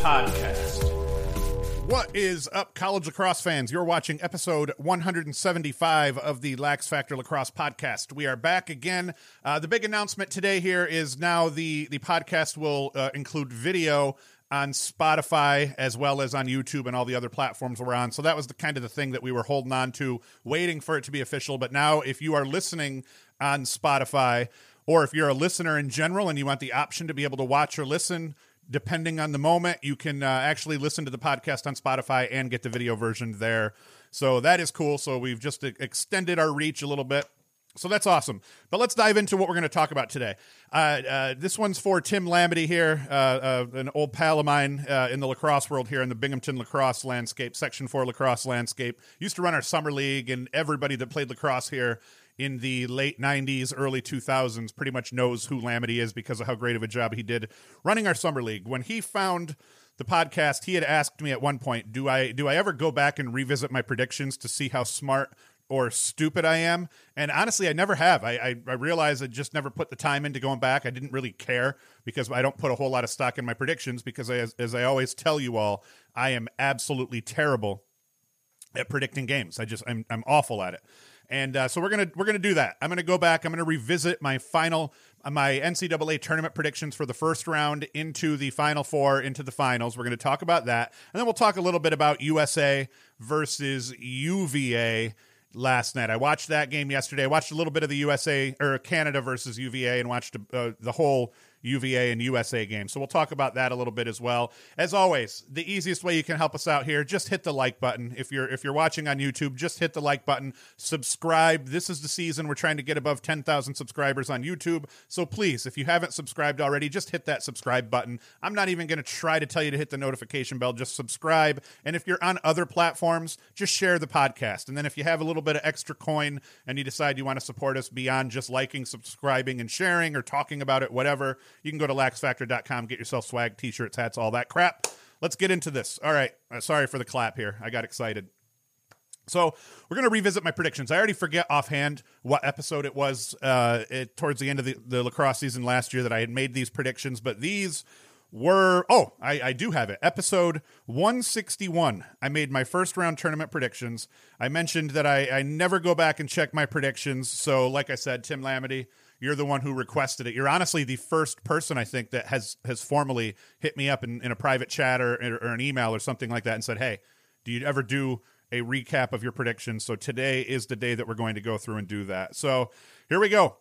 Podcast. What is up, college lacrosse fans? You're watching episode 175 of the Lax Factor Lacrosse Podcast. We are back again. Uh, the big announcement today here is now the the podcast will uh, include video on Spotify as well as on YouTube and all the other platforms we're on. So that was the kind of the thing that we were holding on to, waiting for it to be official. But now, if you are listening on Spotify, or if you're a listener in general and you want the option to be able to watch or listen depending on the moment, you can uh, actually listen to the podcast on Spotify and get the video version there. So that is cool. So we've just extended our reach a little bit. So that's awesome. But let's dive into what we're going to talk about today. Uh, uh, this one's for Tim Lamity here, uh, uh an old pal of mine uh, in the lacrosse world here in the Binghamton lacrosse landscape, Section 4 lacrosse landscape. Used to run our summer league, and everybody that played lacrosse here in the late 90s, early 2000s pretty much knows who Lamity is because of how great of a job he did running our summer league. When he found the podcast, he had asked me at one point, "Do I do I ever go back and revisit my predictions to see how smart or stupid I am?" And honestly, I never have. I I, I realized I just never put the time into going back. I didn't really care because I don't put a whole lot of stock in my predictions because I, as, as I always tell you all, I am absolutely terrible at predicting games. I just I'm I'm awful at it. And uh, so we're gonna we're gonna do that. I'm gonna go back. I'm gonna revisit my final uh, my NCAA tournament predictions for the first round into the final four into the finals. We're gonna talk about that, and then we'll talk a little bit about USA versus UVA last night. I watched that game yesterday. I watched a little bit of the USA or Canada versus UVA and watched uh, the whole UVA and USA games. So we'll talk about that a little bit as well. As always, the easiest way you can help us out here, just hit the like button. If you're if you're watching on YouTube, just hit the like button. Subscribe. This is the season we're trying to get above 10,000 subscribers on YouTube. So please, if you haven't subscribed already, just hit that subscribe button. I'm not even going to try to tell you to hit the notification bell, just subscribe. And if you're on other platforms, just share the podcast. And then if you have a little bit of extra coin and you decide you want to support us beyond just liking, subscribing and sharing or talking about it, whatever, you can go to laxfactor.com, get yourself swag, t shirts, hats, all that crap. Let's get into this. All right. Uh, sorry for the clap here. I got excited. So we're going to revisit my predictions. I already forget offhand what episode it was uh, it, towards the end of the, the lacrosse season last year that I had made these predictions, but these were oh I, I do have it episode 161 i made my first round tournament predictions i mentioned that I, I never go back and check my predictions so like i said tim lamity you're the one who requested it. You're honestly the first person I think that has has formally hit me up in, in a private chat or, or an email or something like that and said, "Hey, do you ever do a recap of your predictions?" So today is the day that we're going to go through and do that. So here we go.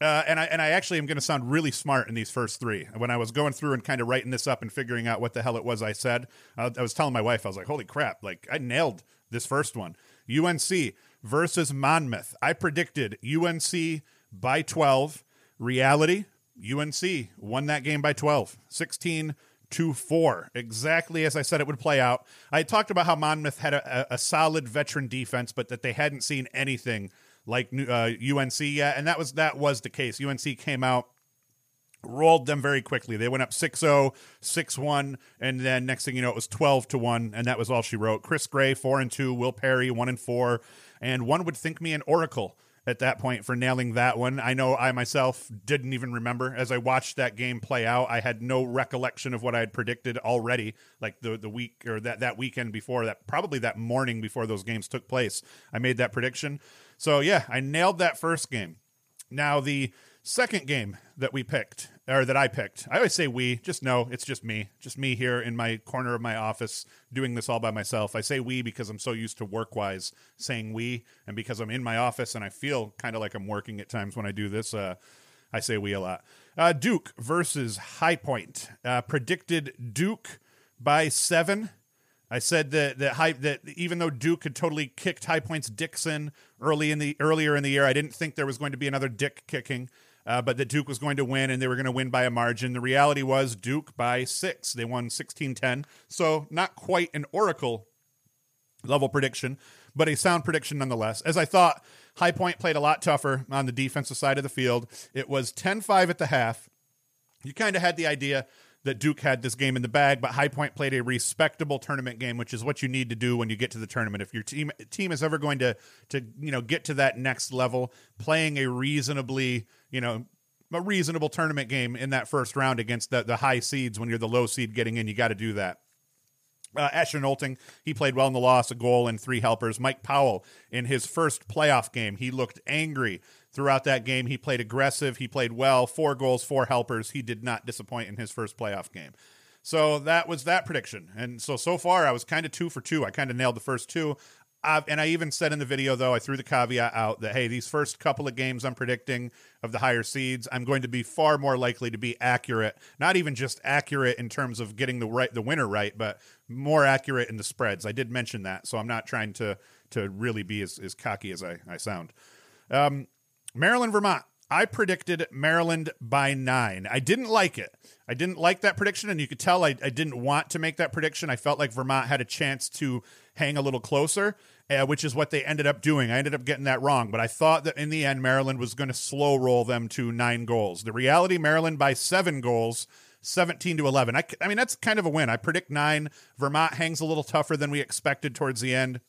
Uh, and I and I actually am going to sound really smart in these first three. When I was going through and kind of writing this up and figuring out what the hell it was I said, I was telling my wife, I was like, "Holy crap! Like I nailed this first one." UNC versus Monmouth. I predicted UNC by 12. Reality, UNC won that game by 12, 16 to 4. Exactly as I said it would play out. I talked about how Monmouth had a, a solid veteran defense, but that they hadn't seen anything like uh, UNC yet, and that was that was the case. UNC came out rolled them very quickly. They went up 6-0, 6-1, and then next thing you know it was 12 to 1 and that was all she wrote. Chris Gray 4 and 2, Will Perry 1 and 4, and one would think me an oracle at that point for nailing that one. I know I myself didn't even remember as I watched that game play out. I had no recollection of what I had predicted already, like the the week or that that weekend before that, probably that morning before those games took place. I made that prediction. So yeah, I nailed that first game. Now the second game that we picked or that I picked. I always say we, just no, it's just me. Just me here in my corner of my office doing this all by myself. I say we because I'm so used to work wise saying we, and because I'm in my office and I feel kind of like I'm working at times when I do this. Uh, I say we a lot. Uh, Duke versus High Point. Uh, predicted Duke by seven. I said that that high, that even though Duke had totally kicked High Point's Dixon early in the earlier in the year, I didn't think there was going to be another Dick kicking. Uh, but that Duke was going to win and they were going to win by a margin. The reality was Duke by six. They won 16 10. So, not quite an Oracle level prediction, but a sound prediction nonetheless. As I thought, High Point played a lot tougher on the defensive side of the field. It was 10 5 at the half. You kind of had the idea that Duke had this game in the bag, but High Point played a respectable tournament game, which is what you need to do when you get to the tournament. If your team team is ever going to to you know get to that next level, playing a reasonably you know a reasonable tournament game in that first round against the, the high seeds when you're the low seed getting in, you got to do that. Uh, Asher Nolting, he played well in the loss, a goal and three helpers. Mike Powell, in his first playoff game, he looked angry throughout that game. He played aggressive. He played well. Four goals, four helpers. He did not disappoint in his first playoff game. So that was that prediction. And so, so far, I was kind of two for two. I kind of nailed the first two. Uh, and I even said in the video, though, I threw the caveat out that, hey, these first couple of games I'm predicting of the higher seeds, I'm going to be far more likely to be accurate. Not even just accurate in terms of getting the right, the winner right, but more accurate in the spreads. I did mention that, so I'm not trying to to really be as, as cocky as I, I sound. Um, Maryland, Vermont. I predicted Maryland by nine. I didn't like it. I didn't like that prediction, and you could tell I, I didn't want to make that prediction. I felt like Vermont had a chance to hang a little closer, uh, which is what they ended up doing. I ended up getting that wrong, but I thought that in the end, Maryland was going to slow roll them to nine goals. The reality, Maryland by seven goals. 17 to 11. I, I mean, that's kind of a win. I predict nine. Vermont hangs a little tougher than we expected towards the end,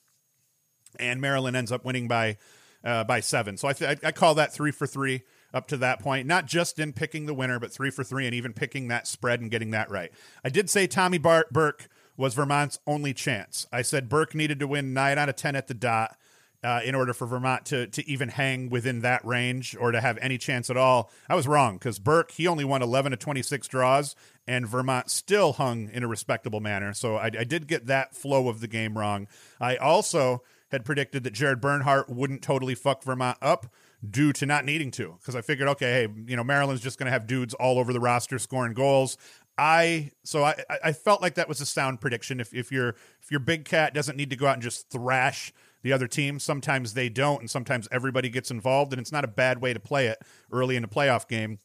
and Maryland ends up winning by uh, by seven. So I, th- I call that three for three up to that point, not just in picking the winner, but three for three and even picking that spread and getting that right. I did say Tommy Bart Burke was Vermont's only chance. I said Burke needed to win nine out of 10 at the dot. Uh, in order for Vermont to to even hang within that range or to have any chance at all. I was wrong because Burke he only won 11 to 26 draws, and Vermont still hung in a respectable manner. So I, I did get that flow of the game wrong. I also had predicted that Jared Bernhardt wouldn't totally fuck Vermont up due to not needing to because I figured, okay, hey, you know, Maryland's just going to have dudes all over the roster scoring goals. I so I I felt like that was a sound prediction. If if your if your big cat doesn't need to go out and just thrash the other team, sometimes they don't, and sometimes everybody gets involved, and it's not a bad way to play it early in a playoff game.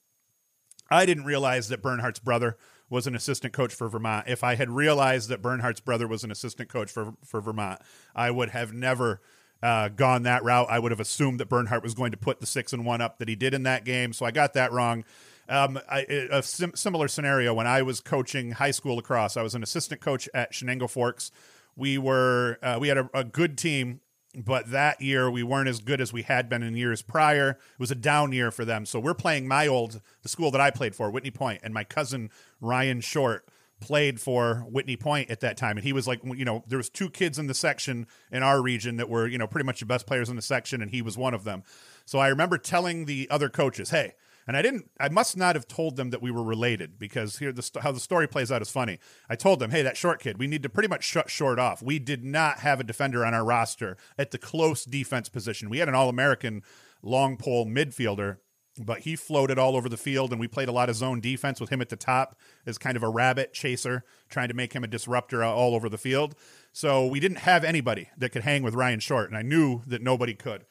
I didn't realize that Bernhardt's brother was an assistant coach for Vermont. If I had realized that Bernhardt's brother was an assistant coach for for Vermont, I would have never uh, gone that route. I would have assumed that Bernhardt was going to put the six and one up that he did in that game. So I got that wrong. Um, I, a sim- similar scenario when I was coaching high school lacrosse. I was an assistant coach at Chenango Forks. We were uh, we had a, a good team but that year we weren't as good as we had been in years prior. It was a down year for them. So we're playing my old the school that I played for, Whitney Point, and my cousin Ryan Short played for Whitney Point at that time and he was like you know there was two kids in the section in our region that were you know pretty much the best players in the section and he was one of them. So I remember telling the other coaches, "Hey, and I didn't. I must not have told them that we were related because here the how the story plays out is funny. I told them, "Hey, that short kid, we need to pretty much shut short off. We did not have a defender on our roster at the close defense position. We had an All-American long pole midfielder." But he floated all over the field, and we played a lot of zone defense with him at the top as kind of a rabbit chaser, trying to make him a disruptor uh, all over the field. So we didn't have anybody that could hang with Ryan Short, and I knew that nobody could.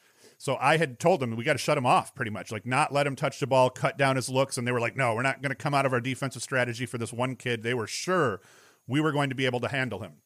So I had told them we got to shut him off pretty much, like not let him touch the ball, cut down his looks. And they were like, no, we're not going to come out of our defensive strategy for this one kid. They were sure we were going to be able to handle him.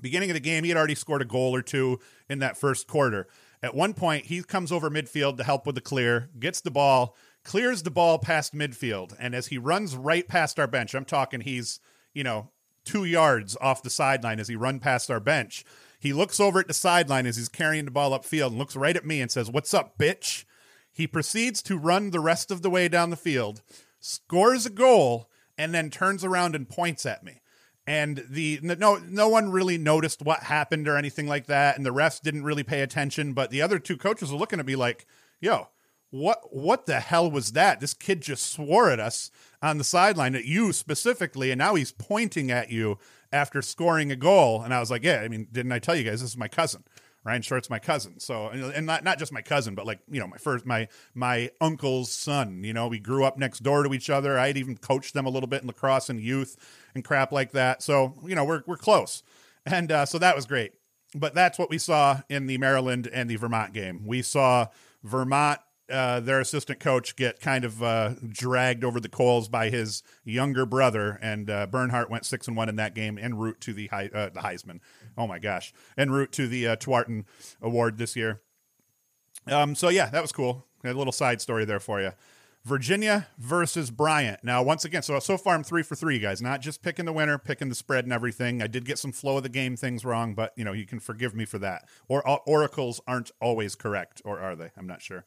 Beginning of the game, he had already scored a goal or two in that first quarter. At one point, he comes over midfield to help with the clear, gets the ball, clears the ball past midfield. And as he runs right past our bench, I'm talking he's, you know, two yards off the sideline as he run past our bench. He looks over at the sideline as he's carrying the ball upfield and looks right at me and says, What's up, bitch? He proceeds to run the rest of the way down the field, scores a goal, and then turns around and points at me. And the no no one really noticed what happened or anything like that, and the refs didn't really pay attention. But the other two coaches were looking at me like, "Yo, what what the hell was that? This kid just swore at us on the sideline at you specifically, and now he's pointing at you after scoring a goal. And I was like, yeah, I mean, didn't I tell you guys this is my cousin? Ryan Short's my cousin. So, and not, not just my cousin, but like, you know, my first, my, my uncle's son, you know, we grew up next door to each other. I'd even coached them a little bit in lacrosse and youth and crap like that. So, you know, we're, we're close. And uh, so that was great. But that's what we saw in the Maryland and the Vermont game. We saw Vermont uh, their assistant coach get kind of uh, dragged over the coals by his younger brother, and uh, Bernhardt went six and one in that game en route to the, He- uh, the Heisman. Oh my gosh, en route to the uh, Tewaaraton Award this year. Um, so yeah, that was cool. A little side story there for you. Virginia versus Bryant. Now, once again, so so far I'm three for three, guys. Not just picking the winner, picking the spread and everything. I did get some flow of the game things wrong, but you know you can forgive me for that. Or uh, oracles aren't always correct, or are they? I'm not sure.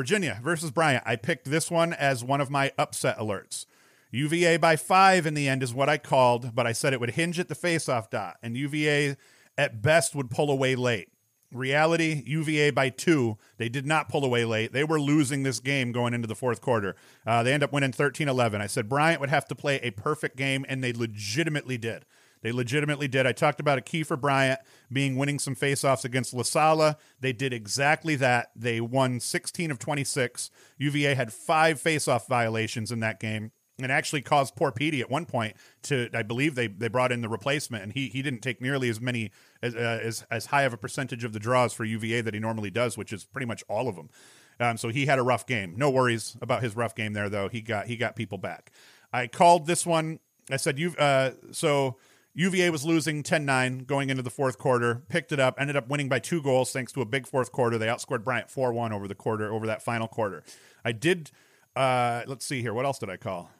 Virginia versus Bryant. I picked this one as one of my upset alerts. UVA by five in the end is what I called, but I said it would hinge at the faceoff dot, and UVA at best would pull away late. Reality, UVA by two. They did not pull away late. They were losing this game going into the fourth quarter. Uh, they end up winning 13 11. I said Bryant would have to play a perfect game, and they legitimately did. They legitimately did. I talked about a key for Bryant being winning some faceoffs against LaSalle. They did exactly that. They won 16 of 26. UVA had five faceoff violations in that game and actually caused poor Petey at one point to I believe they they brought in the replacement and he he didn't take nearly as many as uh, as as high of a percentage of the draws for UVA that he normally does, which is pretty much all of them. Um, so he had a rough game. No worries about his rough game there though. He got he got people back. I called this one. I said you uh so UVA was losing 10-9 going into the fourth quarter, picked it up, ended up winning by two goals thanks to a big fourth quarter. They outscored Bryant 4-1 over the quarter over that final quarter. I did uh let's see here. What else did I call?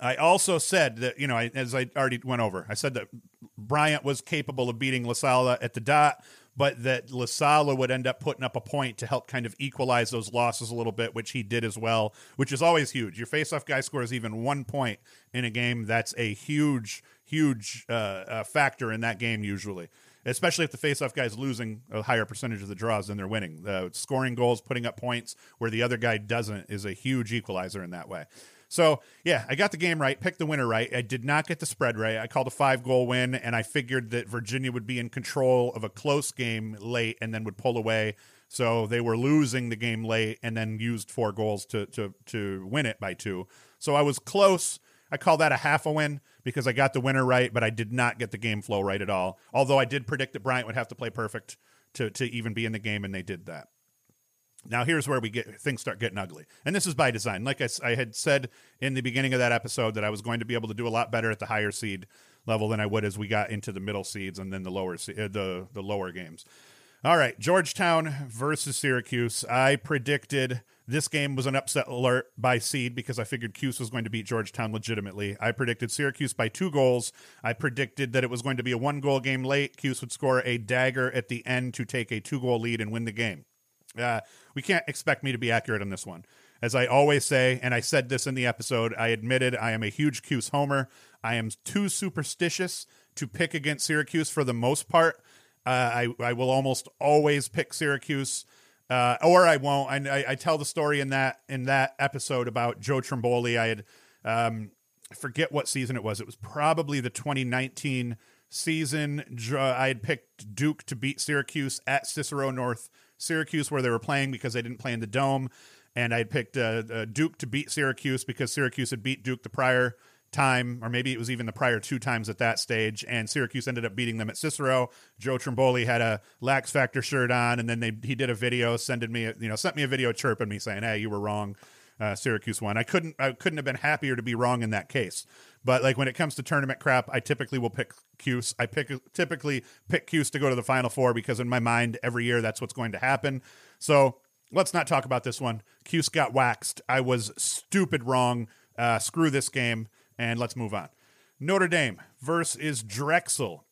I also said that, you know, I, as I already went over, I said that Bryant was capable of beating LaSalle at the dot, but that LaSalle would end up putting up a point to help kind of equalize those losses a little bit, which he did as well, which is always huge. Your faceoff guy scores even one point in a game. That's a huge, huge uh, uh, factor in that game usually especially if the faceoff guy's losing a higher percentage of the draws than they're winning. Uh, scoring goals, putting up points where the other guy doesn't is a huge equalizer in that way. So yeah, I got the game right, picked the winner right. I did not get the spread right. I called a five goal win, and I figured that Virginia would be in control of a close game late and then would pull away. So they were losing the game late and then used four goals to to to win it by two. So I was close. I call that a half a win because I got the winner right, but I did not get the game flow right at all. Although I did predict that Bryant would have to play perfect to to even be in the game, and they did that. Now here's where we get things start getting ugly, and this is by design. Like I, I had said in the beginning of that episode, that I was going to be able to do a lot better at the higher seed level than I would as we got into the middle seeds and then the lower uh, the the lower games. All right, Georgetown versus Syracuse. I predicted this game was an upset alert by seed because I figured Cuse was going to beat Georgetown legitimately. I predicted Syracuse by two goals. I predicted that it was going to be a one goal game late. Cuse would score a dagger at the end to take a two goal lead and win the game. Uh, we can't expect me to be accurate on this one. As I always say, and I said this in the episode, I admitted I am a huge Cuse homer. I am too superstitious to pick against Syracuse for the most part. I, I will almost always pick Syracuse, uh, or I won't. I, I, I tell the story in that in that episode about Joe Trimboli. I had um, I forget what season it was. It was probably the 2019 season. I had picked Duke to beat Syracuse at Cicero North Syracuse, where they were playing because they didn't play in the dome, and I had picked uh, uh, Duke to beat Syracuse because Syracuse had beat Duke the prior time, or maybe it was even the prior two times at that stage, and Syracuse ended up beating them at Cicero. Joe Trimboli had a Lax Factor shirt on, and then they he did a video, sending me, you know, sent me a video chirping me saying, "Hey, you were wrong." Uh, Syracuse won. I couldn't I couldn't have been happier to be wrong in that case. But like when it comes to tournament crap, I typically will pick Cuse. I pick typically pick Cuse to go to the final four because in my mind every year that's what's going to happen. So let's not talk about this one. Cuse got waxed. I was stupid wrong. Uh, screw this game and let's move on. Notre Dame versus Drexel.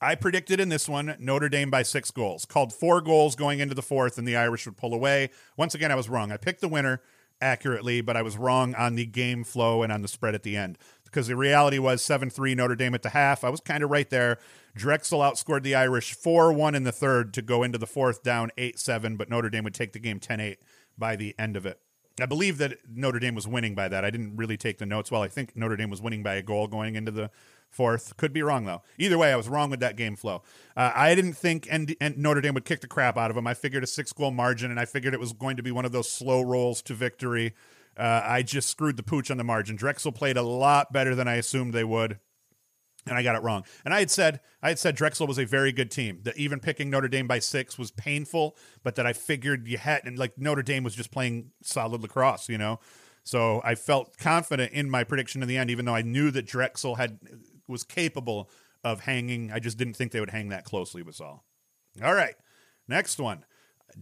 I predicted in this one Notre Dame by six goals. Called four goals going into the fourth, and the Irish would pull away. Once again, I was wrong. I picked the winner accurately, but I was wrong on the game flow and on the spread at the end. Because the reality was 7 3 Notre Dame at the half. I was kind of right there. Drexel outscored the Irish 4 1 in the third to go into the fourth down 8 7, but Notre Dame would take the game 10 8 by the end of it. I believe that Notre Dame was winning by that. I didn't really take the notes. Well, I think Notre Dame was winning by a goal going into the fourth. Could be wrong though. Either way, I was wrong with that game flow. Uh, I didn't think and, and Notre Dame would kick the crap out of them. I figured a six goal margin, and I figured it was going to be one of those slow rolls to victory. Uh, I just screwed the pooch on the margin. Drexel played a lot better than I assumed they would. And I got it wrong. And I had said I had said Drexel was a very good team. That even picking Notre Dame by six was painful, but that I figured you had and like Notre Dame was just playing solid lacrosse, you know. So I felt confident in my prediction in the end, even though I knew that Drexel had was capable of hanging. I just didn't think they would hang that closely. Was all. All right, next one.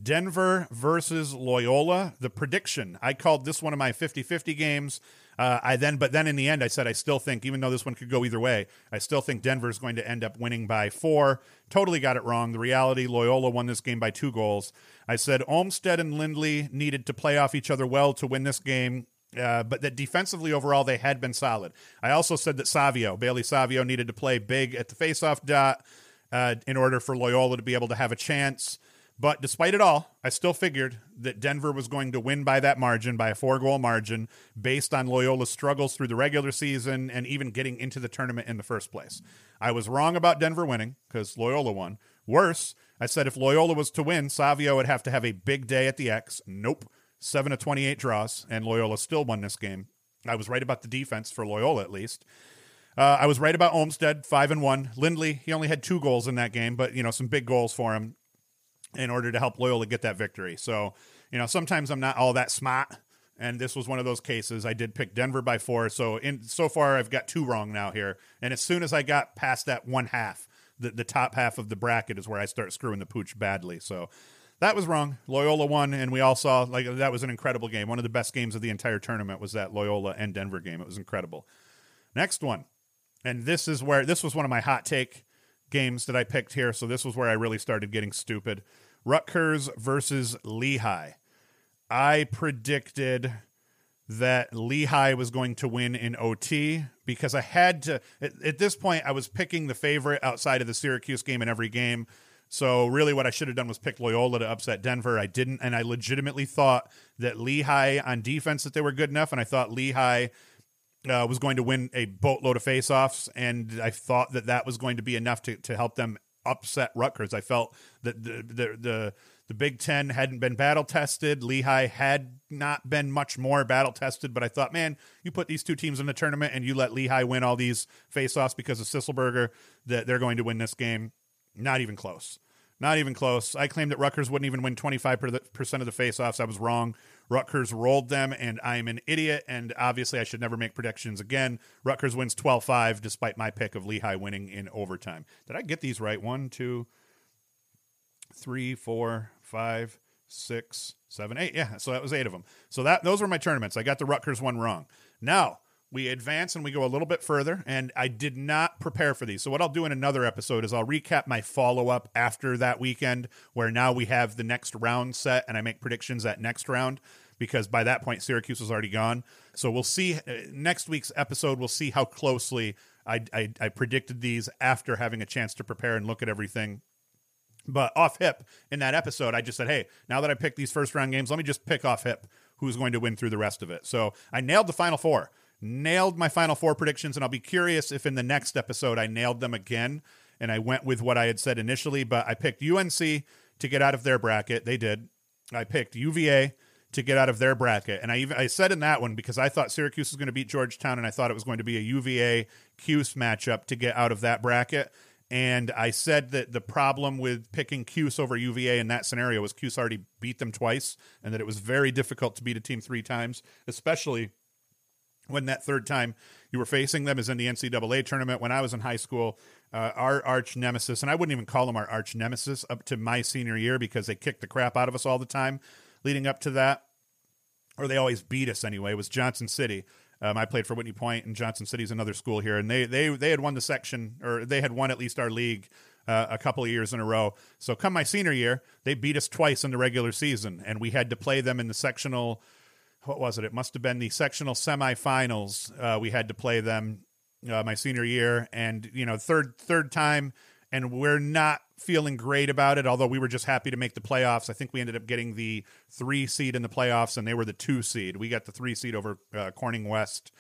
Denver versus Loyola. The prediction. I called this one of my 50-50 games. Uh, I then, but then in the end, I said I still think, even though this one could go either way, I still think Denver is going to end up winning by four. Totally got it wrong. The reality, Loyola won this game by two goals. I said Olmstead and Lindley needed to play off each other well to win this game. Uh, but that defensively overall they had been solid. I also said that Savio, Bailey Savio, needed to play big at the faceoff dot uh, in order for Loyola to be able to have a chance. But despite it all, I still figured that Denver was going to win by that margin, by a four goal margin, based on Loyola's struggles through the regular season and even getting into the tournament in the first place. I was wrong about Denver winning because Loyola won. Worse, I said if Loyola was to win, Savio would have to have a big day at the X. Nope. 7 to 28 draws, and Loyola still won this game. I was right about the defense for Loyola, at least. Uh, I was right about Olmstead, five and one. Lindley, he only had two goals in that game, but you know some big goals for him in order to help Loyola get that victory. So, you know, sometimes I'm not all that smart, and this was one of those cases. I did pick Denver by four, so in so far I've got two wrong now here. And as soon as I got past that one half, the the top half of the bracket is where I start screwing the pooch badly. So. That was wrong. Loyola won, and we all saw like that was an incredible game. One of the best games of the entire tournament was that Loyola and Denver game. It was incredible. Next one, and this is where this was one of my hot take games that I picked here. So this was where I really started getting stupid. Rutgers versus Lehigh. I predicted that Lehigh was going to win in OT because I had to. At, at, this point, I was picking the favorite outside of the Syracuse game in every game. So really, what I should have done was pick Loyola to upset Denver. I didn't, and I legitimately thought that Lehigh on defense that they were good enough, and I thought Lehigh uh, was going to win a boatload of faceoffs, and I thought that that was going to be enough to, to help them upset Rutgers. I felt that the, the the the Big Ten hadn't been battle tested. Lehigh had not been much more battle tested, but I thought, man, you put these two teams in the tournament and you let Lehigh win all these faceoffs because of Sisselberger, that they're going to win this game. Not even close. Not even close. I claimed that Rutgers wouldn't even win 25% of the faceoffs. I was wrong. Rutgers rolled them, and I'm an idiot. And obviously, I should never make predictions again. Rutgers wins 12 5, despite my pick of Lehigh winning in overtime. Did I get these right? One, two, three, four, five, six, seven, eight. Yeah, so that was eight of them. So that those were my tournaments. I got the Rutgers one wrong. Now, we advance and we go a little bit further and i did not prepare for these. So what i'll do in another episode is i'll recap my follow-up after that weekend where now we have the next round set and i make predictions that next round because by that point syracuse was already gone. So we'll see uh, next week's episode we'll see how closely I, I, I predicted these after having a chance to prepare and look at everything. But off hip in that episode i just said hey now that i picked these first round games let me just pick off hip who's going to win through the rest of it. So i nailed the final four nailed my final four predictions, and I'll be curious if in the next episode I nailed them again and I went with what I had said initially. But I picked UNC to get out of their bracket. They did. I picked UVA to get out of their bracket, and I even I said in that one because I thought Syracuse was going to beat Georgetown, and I thought it was going to be a UVA Cuse matchup to get out of that bracket. And I said that the problem with picking Cuse over UVA in that scenario was Cuse already beat them twice, and that it was very difficult to beat a team three times, especially when that third time you were facing them is in the NCAA tournament. When I was in high school, uh, our arch nemesis, and I wouldn't even call them our arch nemesis up to my senior year because they kicked the crap out of us all the time leading up to that, or they always beat us anyway, was Johnson City. Um, I played for Whitney Point, and Johnson City's another school here, and they they they had won the section, or they had won at least our league uh, a couple of years in a row. So come my senior year, they beat us twice in the regular season, and we had to play them in the sectional what was it? It must have been the sectional semifinals. Uh, we had to play them uh, my senior year, and you know, third third time, and we're not feeling great about it. Although we were just happy to make the playoffs. I think we ended up getting the three seed in the playoffs, and they were the two seed. We got the three seed over uh, Corning West,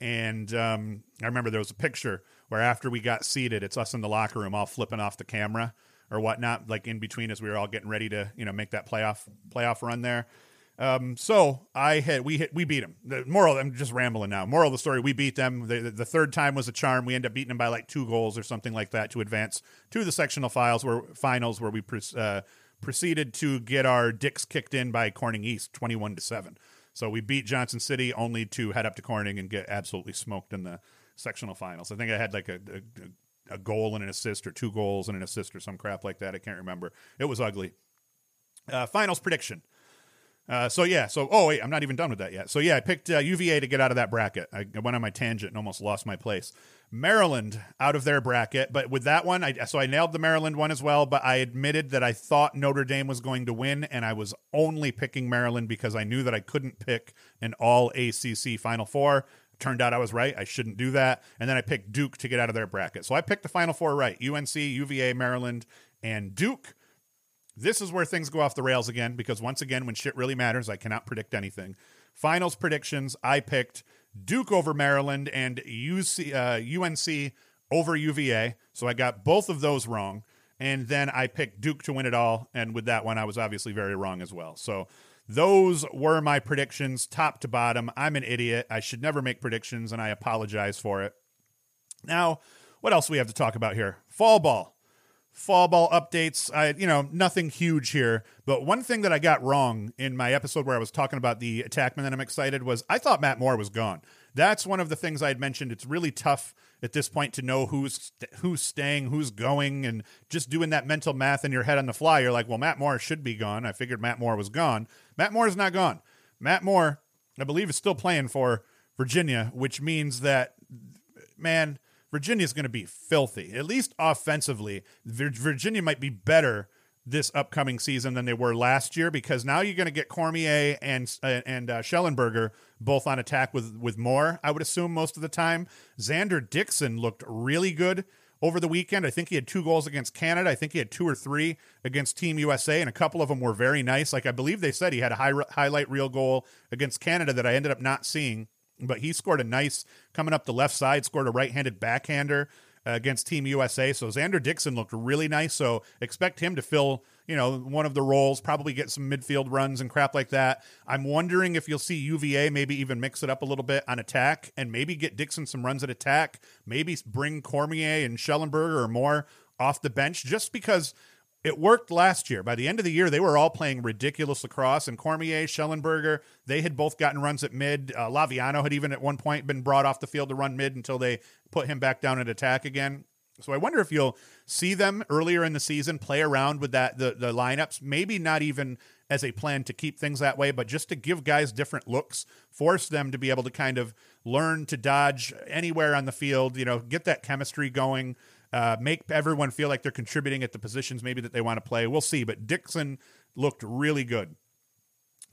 and um, I remember there was a picture where after we got seated, it's us in the locker room all flipping off the camera or whatnot, like in between as we were all getting ready to you know make that playoff playoff run there Um, so I had we hit we beat them. The moral I'm just rambling now. Moral of the story: we beat them. The, the third time was a charm. We end up beating them by like two goals or something like that to advance to the sectional files where finals where we uh, proceeded to get our dicks kicked in by Corning East, twenty one to seven. So we beat Johnson City only to head up to Corning and get absolutely smoked in the sectional finals. I think I had like a, a, a goal and an assist, or two goals and an assist, or some crap like that. I can't remember. It was ugly. Uh, finals prediction. Uh, so yeah, so oh wait, I'm not even done with that yet. So yeah, I picked uh, UVA to get out of that bracket. I, I went on my tangent and almost lost my place. Maryland out of their bracket, but with that one, I so I nailed the Maryland one as well. But I admitted that I thought Notre Dame was going to win, and I was only picking Maryland because I knew that I couldn't pick an All ACC Final Four. Turned out I was right. I shouldn't do that. And then I picked Duke to get out of their bracket. So I picked the Final Four right: UNC, UVA, Maryland, and Duke. This is where things go off the rails again because once again, when shit really matters, I cannot predict anything. Finals predictions: I picked Duke over Maryland and UC, uh, UNC over UVA. So I got both of those wrong. And then I picked Duke to win it all. And with that one, I was obviously very wrong as well. So those were my predictions, top to bottom. I'm an idiot. I should never make predictions, and I apologize for it. Now, what else we have to talk about here? Fall ball fall ball updates. I, you know, nothing huge here. But one thing that I got wrong in my episode where I was talking about the attackman that I'm excited was I thought Matt Moore was gone. That's one of the things I had mentioned. It's really tough at this point to know who's who's staying, who's going, and just doing that mental math in your head on the fly. You're like, well, Matt Moore should be gone. I figured Matt Moore was gone. Matt Moore is not gone. Matt Moore, I believe, is still playing for Virginia, which means that, man, Virginia's going to be filthy, at least offensively. Virginia might be better this upcoming season than they were last year because now you're going to get Cormier and uh, and uh, Shellenberger both on attack with with Moore. I would assume most of the time. Xander Dixon looked really good over the weekend. I think he had two goals against Canada. I think he had two or three against Team USA, and a couple of them were very nice. Like I believe they said he had a high, highlight reel goal against Canada that I ended up not seeing but he scored a nice coming up the left side, scored a right-handed backhander uh, against Team USA. So Xander Dixon looked really nice. So expect him to fill, you know, one of the roles, probably get some midfield runs and crap like that. I'm wondering if you'll see UVA maybe even mix it up a little bit on attack and maybe get Dixon some runs at attack. Maybe bring Cormier and Shellenberger or more off the bench just because it worked last year. By the end of the year, they were all playing ridiculous lacrosse, and Cormier, Shellenberger, they had both gotten runs at mid. Uh, Laviano had even at one point been brought off the field to run mid until they put him back down at attack again. So I wonder if you'll see them earlier in the season play around with that the the lineups. Maybe not even as a plan to keep things that way, but just to give guys different looks, force them to be able to kind of learn to dodge anywhere on the field. You know, get that chemistry going uh, make everyone feel like they're contributing at the positions maybe that they want to play. We'll see. But Dixon looked really good.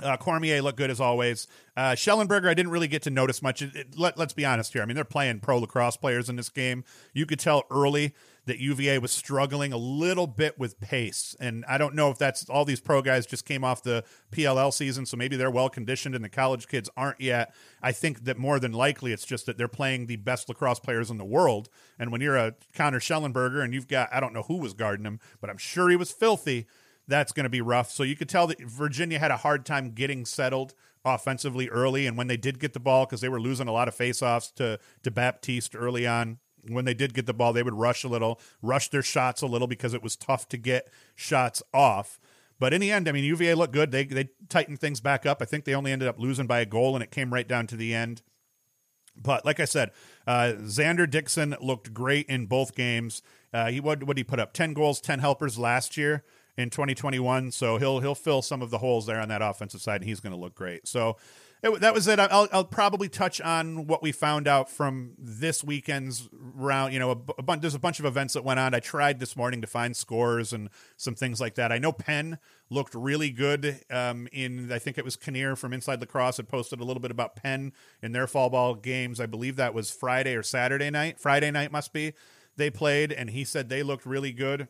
Uh, Cormier looked good as always. Uh, Shellenberger, I didn't really get to notice much. It, it, let, us be honest here. I mean, they're playing pro lacrosse players in this game. You could tell early that UVA was struggling a little bit with pace. And I don't know if that's all these pro guys just came off the PLL season, so maybe they're well conditioned and the college kids aren't yet. I think that more than likely it's just that they're playing the best lacrosse players in the world. And when you're a Connor Shellenberger and you've got, I don't know who was guarding him, but I'm sure he was filthy that's going to be rough. So you could tell that Virginia had a hard time getting settled offensively early, and when they did get the ball, because they were losing a lot of faceoffs to to Baptiste early on, when they did get the ball, they would rush a little, rush their shots a little because it was tough to get shots off. But in the end, I mean, UVA looked good. They they tightened things back up. I think they only ended up losing by a goal, and it came right down to the end. But like I said, uh, Xander Dixon looked great in both games. Uh, he what what he put up ten goals, ten helpers last year in 2021. So he'll he'll fill some of the holes there on that offensive side, and he's going to look great. So it, that was it. I'll, I'll, probably touch on what we found out from this weekend's round. You know, a, a bunch, there's a bunch of events that went on. I tried this morning to find scores and some things like that. I know Penn looked really good um, in. I think it was Kinnear from Inside Lacrosse had posted a little bit about Penn in their fall ball games. I believe that was Friday or Saturday night. Friday night must be. They played, and he said they looked really good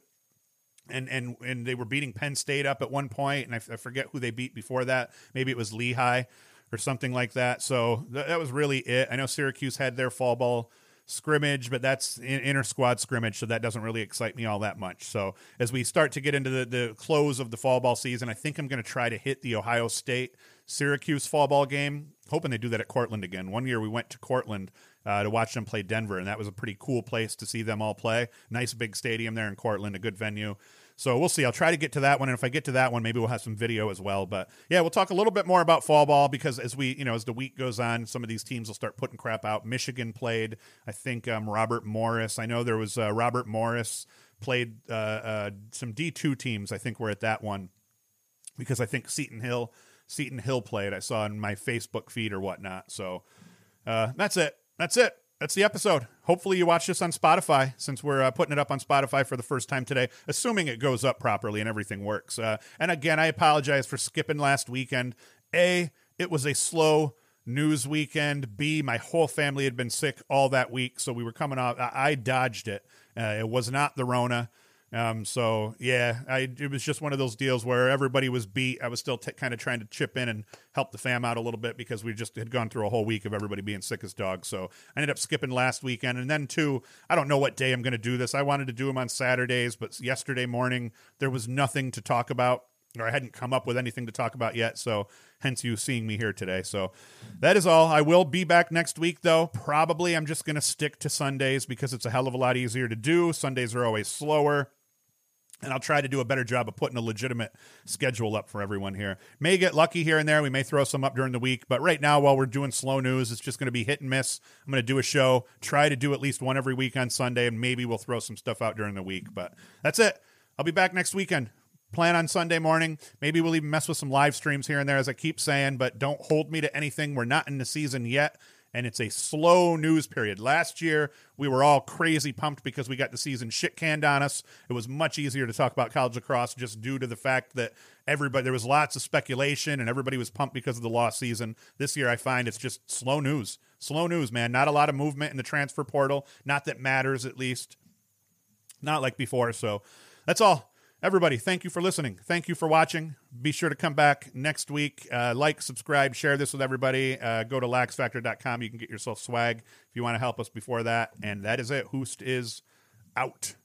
and and and they were beating Penn State up at one point, and I, I forget who they beat before that. Maybe it was Lehigh or something like that. So th- that was really it. I know Syracuse had their fall ball scrimmage, but that's in, inter squad scrimmage, so that doesn't really excite me all that much. So as we start to get into the, the close of the fall ball season, I think I'm going to try to hit the Ohio State Syracuse fall ball game. Hoping they do that at Cortland again. One year we went to Cortland uh, to watch them play Denver, and that was a pretty cool place to see them all play. Nice big stadium there in Cortland, a good venue. So we'll see. I'll try to get to that one, and if I get to that one, maybe we'll have some video as well. But yeah, we'll talk a little bit more about fall ball because as we, you know, as the week goes on, some of these teams will start putting crap out. Michigan played, I think, um, Robert Morris. I know there was uh, Robert Morris played uh, uh, some D two teams. I think were at that one because I think Seton Hill, Seton Hill played. I saw in my Facebook feed or whatnot. So uh, that's it. That's it that's the episode. Hopefully, you watch this on Spotify since we're uh, putting it up on Spotify for the first time today, assuming it goes up properly and everything works. Uh, and again, I apologize for skipping last weekend. A, it was a slow news weekend. B, my whole family had been sick all that week, so we were coming off. I, I dodged it. Uh, it was not the Rona. Um, so yeah, I it was just one of those deals where everybody was beat. I was still t- kind of trying to chip in and help the fam out a little bit because we just had gone through a whole week of everybody being sick as dogs. So I ended up skipping last weekend, and then too, I don't know what day I'm going to do this. I wanted to do them on Saturdays, but yesterday morning there was nothing to talk about, or I hadn't come up with anything to talk about yet. So hence you seeing me here today. So that is all. I will be back next week though. Probably I'm just going to stick to Sundays because it's a hell of a lot easier to do. Sundays are always slower and I'll try to do a better job of putting a legitimate schedule up for everyone here. May get lucky here and there. We may throw some up during the week, but right now, while we're doing slow news, it's just going to be hit and miss. I'm going to do a show, try to do at least one every week on Sunday, and maybe we'll throw some stuff out during the week. But that's it. I'll be back next weekend. Plan on Sunday morning. Maybe we'll even mess with some live streams here and there, as I keep saying, but don't hold me to anything. We're not in the season yet and it's a slow news period. Last year, we were all crazy pumped because we got the season shit canned on us. It was much easier to talk about college lacrosse just due to the fact that everybody there was lots of speculation and everybody was pumped because of the lost season. This year, I find it's just slow news. Slow news, man. Not a lot of movement in the transfer portal. Not that matters, at least. Not like before. So that's all. Everybody, thank you for listening. Thank you for watching. Be sure to come back next week. Uh, like, subscribe, share this with everybody. Uh, go to laxfactor.com. You can get yourself swag if you want to help us before that. And that is it. Hoost is out.